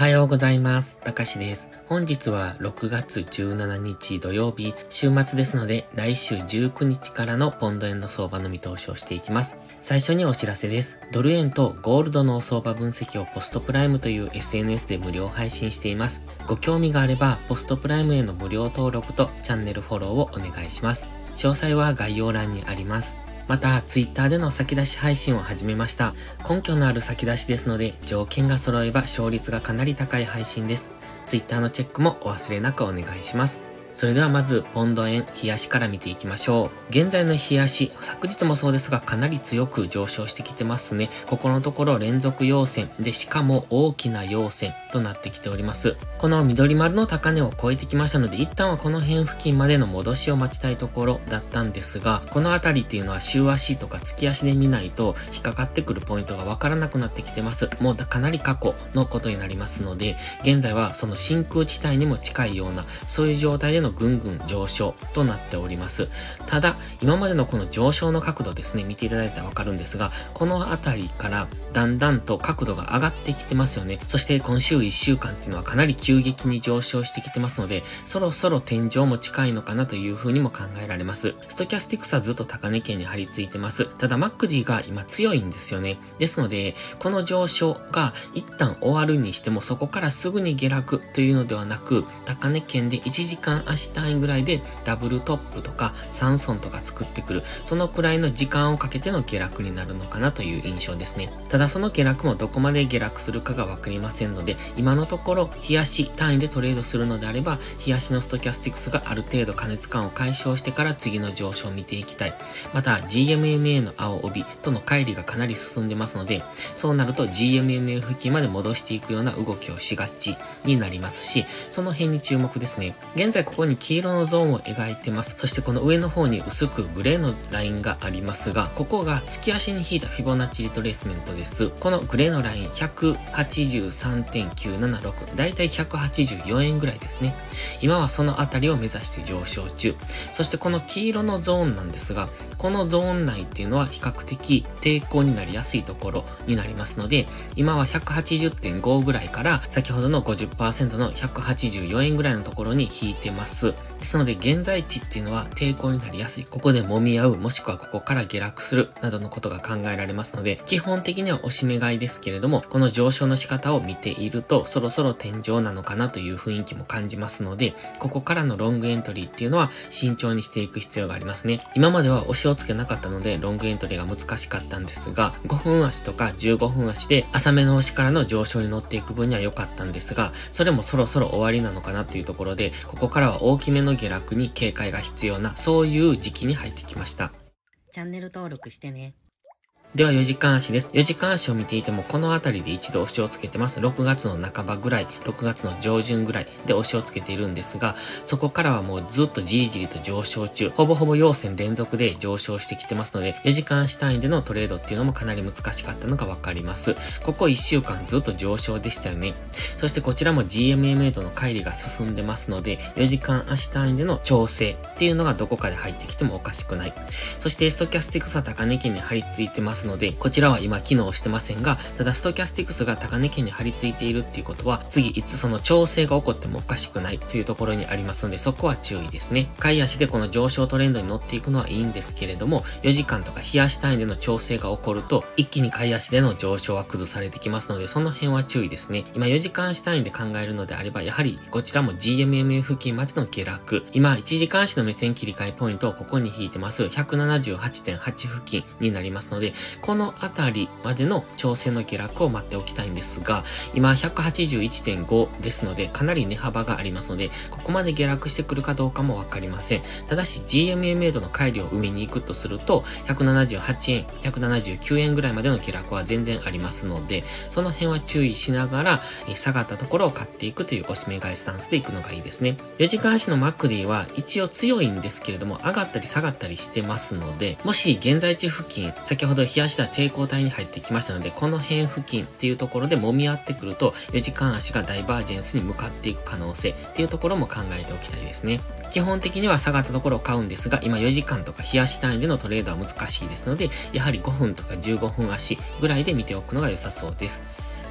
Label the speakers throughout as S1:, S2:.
S1: おはようございます。たかしです。本日は6月17日土曜日、週末ですので、来週19日からのポンド円の相場の見通しをしていきます。最初にお知らせです。ドル円とゴールドの相場分析をポストプライムという SNS で無料配信しています。ご興味があれば、ポストプライムへの無料登録とチャンネルフォローをお願いします。詳細は概要欄にあります。また、ツイッターでの先出し配信を始めました。根拠のある先出しですので、条件が揃えば勝率がかなり高い配信です。ツイッターのチェックもお忘れなくお願いします。それではまず、ポンド円、冷やしから見ていきましょう。現在の冷やし、昨日もそうですが、かなり強く上昇してきてますね。ここのところ連続陽線で、しかも大きな陽線となってきております。この緑丸の高値を超えてきましたので、一旦はこの辺付近までの戻しを待ちたいところだったんですが、この辺りっていうのは週足とか月足で見ないと、引っかかってくるポイントがわからなくなってきてます。もうかなり過去のことになりますので、現在はその真空地帯にも近いような、そういう状態でのぐんぐん上昇となっております。ただ、今までのこの上昇の角度ですね、見ていただいたらわかるんですが、この辺りからだんだんと角度が上がってきてますよね。そして今週1週間っていうのはかなり急激に上昇してきてますので、そろそろ天井も近いのかなというふうにも考えられます。ストキャスティクスはずっと高値圏に張り付いてます。ただ、マックディが今強いんですよね。ですので、この上昇が一旦終わるにしても、そこからすぐに下落というのではなく、高値圏で1時間足単位ぐらいでダブルトップとか3損とか作ってくる、そのくらいの時間をかけての下落になるのかなという印象ですね。ただその下落もどこまで下落するかがわかりませんので、今のところ、冷やし単位でトレードするのであれば、冷やしのストキャスティクスがある程度加熱感を解消してから次の上昇を見ていきたい。また、GMMA の青帯との乖離がかなり進んでますので、そうなると GMMA 付近まで戻していくような動きをしがちになりますし、その辺に注目ですね。現在ここに黄色のゾーンを描いてます。そしてこの上の方に薄くグレーのラインがありますが、ここが月足に引いたフィボナッチリトレースメントです。このグレーのライン183.976、だいたい184円ぐらいですね。今はそのあたりを目指して上昇中。そしてこの黄色のゾーンなんですが、このゾーン内っていうのは比較的抵抗になりやすいところになりますので、今は180.5ぐらいから先ほどの50%の184円ぐらいのところに引いてます。ですので現在地っていうのは抵抗になりやすい。ここで揉み合う、もしくはここから下落するなどのことが考えられますので、基本的にはおしめ買いですけれども、この上昇の仕方を見ていると、そろそろ天井なのかなという雰囲気も感じますので、ここからのロングエントリーっていうのは慎重にしていく必要がありますね。今までは押しをつけなかったので、ロングエントリーが難しかったんですが、5分足とか15分足で浅めの押しからの上昇に乗っていく分には良かったんですが、それもそろそろ終わりなのかなというところで、ここからは大きめの下落に警戒が必要な、そういう時期に入ってきました。チャンネル登録してね。では4時間足です。4時間足を見ていても、この辺りで一度押しをつけてます。6月の半ばぐらい、6月の上旬ぐらいで押しをつけているんですが、そこからはもうずっとじりじりと上昇中、ほぼほぼ陽線連続で上昇してきてますので、4時間足単位でのトレードっていうのもかなり難しかったのがわかります。ここ1週間ずっと上昇でしたよね。そしてこちらも GMMA との乖離が進んでますので、4時間足単位での調整っていうのがどこかで入ってきてもおかしくない。そしてストキャスティクスは高値圏に張り付いてますますので、こちらは今機能してませんが、ただストキャスティクスが高値圏に張り付いているっていうことは、次いつその調整が起こってもおかしくないというところにありますので、そこは注意ですね。買い足でこの上昇トレンドに乗っていくのはいいんですけれども、4時間とか冷やし単位での調整が起こると、一気に買い足での上昇は崩されてきますので、その辺は注意ですね。今4時間足単位で考えるのであれば、やはりこちらも GMMA 付近までの下落。今、1時間足の目線切り替えポイントをここに引いてます。178.8付近になりますので、このあたりまでの調整の下落を待っておきたいんですが、今181.5ですので、かなり値幅がありますので、ここまで下落してくるかどうかもわかりません。ただし GMMA 度の乖離を埋めに行くとすると、178円、179円ぐらいまでの下落は全然ありますので、その辺は注意しながら、下がったところを買っていくというおしめ買いスタンスで行くのがいいですね。4時間足のマックディは一応強いんですけれども、上がったり下がったりしてますので、もし現在地付近、先ほど冷やした抵抗体に入ってきましたので、この辺付近っていうところで揉み合ってくると、4時間足がダイバージェンスに向かっていく可能性っていうところも考えておきたいですね。基本的には下がったところを買うんですが、今4時間とか冷やし単位でのトレードは難しいですので、やはり5分とか15分足ぐらいで見ておくのが良さそうです。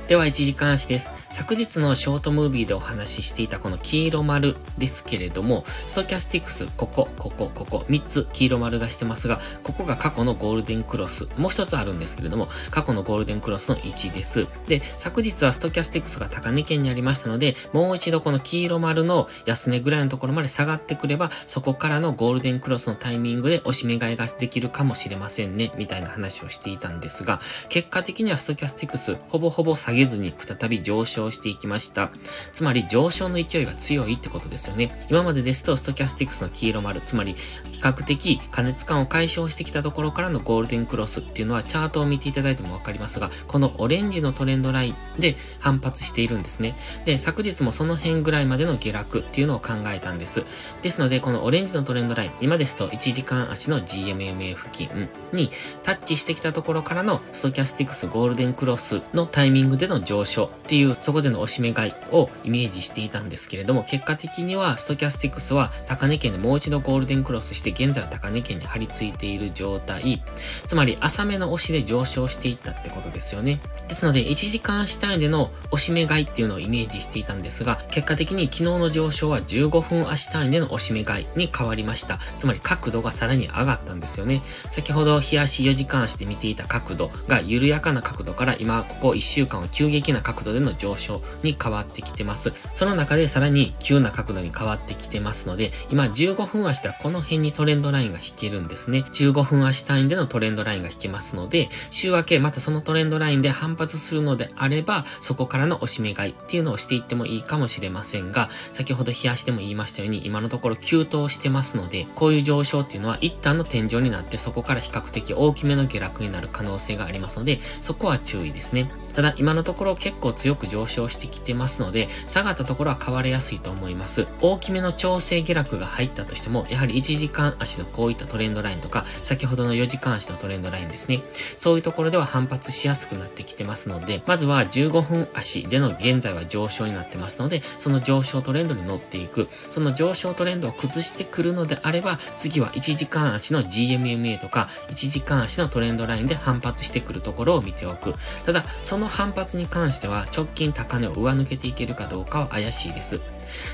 S1: では、一時間足です。昨日のショートムービーでお話ししていたこの黄色丸ですけれども、ストキャスティクス、ここ、ここ、ここ、3つ黄色丸がしてますが、ここが過去のゴールデンクロス。もう一つあるんですけれども、過去のゴールデンクロスの1です。で、昨日はストキャスティクスが高値圏にありましたので、もう一度この黄色丸の安値ぐらいのところまで下がってくれば、そこからのゴールデンクロスのタイミングで押し目買いができるかもしれませんね、みたいな話をしていたんですが、結果的にはストキャスティクス、ほぼほぼ下げげずに再び上昇していきました。つまり上昇の勢いが強いってことですよね。今までですとストキャスティクスの黄色丸、つまり比較的加熱感を解消してきたところからのゴールデンクロスっていうのはチャートを見ていただいてもわかりますが、このオレンジのトレンドラインで反発しているんですね。で、昨日もその辺ぐらいまでの下落っていうのを考えたんです。ですので、このオレンジのトレンドライン、今ですと1時間足の GMMA 付近にタッチしてきたところからのストキャスティクスゴールデンクロスのタイミングでの上昇っていう、そこでの押し目買いをイメージしていたんですけれども、結果的にはストキャスティクスは高値圏でもう一度ゴールデンクロスして現在は高値圏に張り付いている状態、つまり浅めの押しで上昇していったってことですよね。ですので、1時間足単位での押し目買いっていうのをイメージしていたんですが、結果的に昨日の上昇は15分足単位での押し目買いに変わりました。つまり角度がさらに上がったんですよね。先ほど日足4時間足で見ていた角度が緩やかな角度から今ここ1週間は急激な角度での上昇に変わってきてます。その中でさらに急な角度に変わってきてますので、今15分足ではこの辺にトレンドラインが引けるんですね。15分足単位でのトレンドラインが引けますので、週明けまたそのトレンドラインで反発するのであれば、そこからの押し目買いっていうのをしていってもいいかもしれませんが、先ほど冷やしでも言いましたように、今のところ急騰してますので、こういう上昇っていうのは一旦の天井になって、そこから比較的大きめの下落になる可能性がありますので、そこは注意ですね。ただ、今ののところ結構強く上昇してきてますので、下がったところは変われやすいと思います。大きめの調整下落が入ったとしても、やはり1時間足のこういったトレンドラインとか、先ほどの4時間足のトレンドラインですね。そういうところでは反発しやすくなってきてますので、まずは15分足での現在は上昇になってますので、その上昇トレンドに乗っていく。その上昇トレンドを崩してくるのであれば、次は1時間足の GMMA とか、1時間足のトレンドラインで反発してくるところを見ておく。ただ、その反発に関しては直近高値を上抜けていけるかどうかは怪しいです。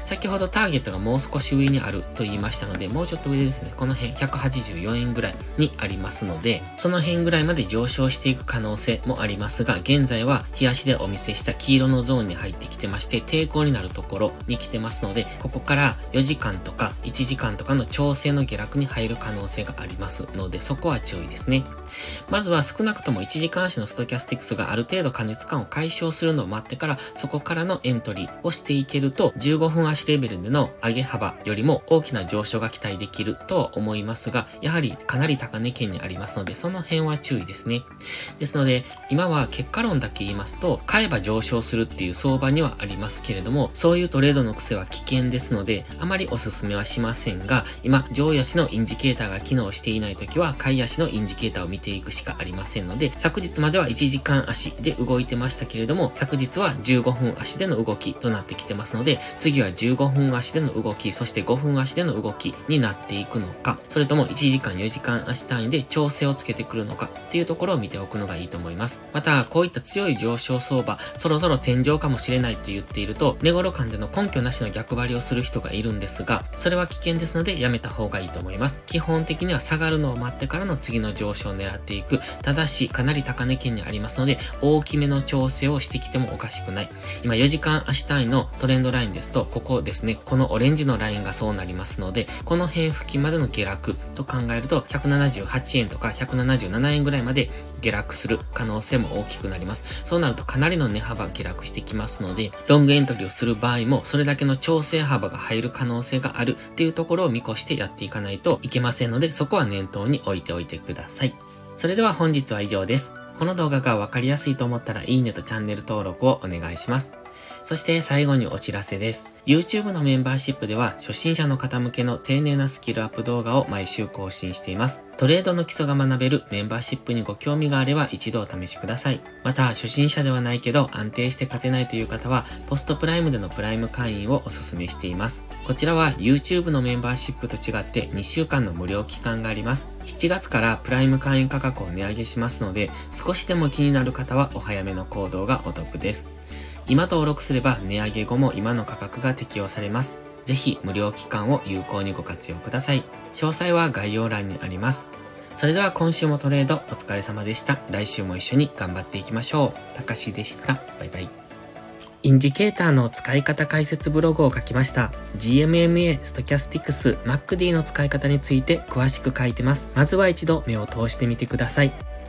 S1: 先ほどターゲットがもう少し上にあると言いましたので、もうちょっと上ですね。この辺184円ぐらいにありますので、その辺ぐらいまで上昇していく可能性もありますが、現在は日足でお見せした黄色のゾーンに入ってきてまして、抵抗になるところに来てますので、ここから4時間とか1時間とかの調整の下落に入る可能性がありますので、そこは注意ですね。まずは少なくとも1時間足のストキャスティクスがある程度加熱感を解消するのを待ってから、そこからのエントリーをしていけると、15分足レベルでの上げ幅よりも大きな上昇が期待できるとは思いますが、やはりかなり高値圏にありますので、その辺は注意ですね。ですので、今は結果論だけ言いますと、買えば上昇するっていう相場にはありますけれども、そういうトレードの癖は危険ですので、あまりお勧めはしませんが、今、上足のインジケーターが機能していない時は、買い足のインジケーターを見てていくしかありませんので、昨日までは1時間足で動いてましたけれども、昨日は15分足での動きとなってきてますので、次は15分足での動き、そして5分足での動きになっていくのか、それとも1時間4時間足単位で調整をつけてくるのかっていうところを見ておくのがいいと思います。また、こういった強い上昇相場、そろそろ天井かもしれないと言っていると、寝頃間での根拠なしの逆張りをする人がいるんですが、それは危険ですのでやめた方がいいと思います。基本的には下がるのを待ってからの次の上昇を狙っていく。ただし、かなり高値圏にありますので、大きめの調整をしてきてもおかしくない。今4時間足単位のトレンドラインですと、ここですね、このオレンジのラインがそうなりますので、この辺付近までの下落と考えると、178円とか177円ぐらいまで下落する可能性も大きくなります。そうなるとかなりの値幅下落してきますので、ロングエントリーをする場合も、それだけの調整幅が入る可能性があるっていうところを見越してやっていかないといけませんので、そこは念頭に置いておいてください。それでは本日は以上です。この動画がわかりやすいと思ったらいいねとチャンネル登録をお願いします。そして最後にお知らせです。YouTube のメンバーシップでは初心者の方向けの丁寧なスキルアップ動画を毎週更新しています。トレードの基礎が学べるメンバーシップにご興味があれば一度お試しください。また初心者ではないけど安定して勝てないという方はポストプライムでのプライム会員をお勧めしています。こちらは YouTube のメンバーシップと違って2週間の無料期間があります。7月からプライム会員価格を値上げしますので少しでも気になる方はお早めの行動がお得です。今登録すれば値上げ後も今の価格が適用されます。ぜひ無料期間を有効にご活用ください。詳細は概要欄にあります。それでは今週もトレードお疲れ様でした。来週も一緒に頑張っていきましょう。たかしでした。バイバイ。インジケーターの使い方解説ブログを書きました。GMMA、ストキャスティクス、MacD の使い方について詳しく書いてます。まずは一度目を通してみてください。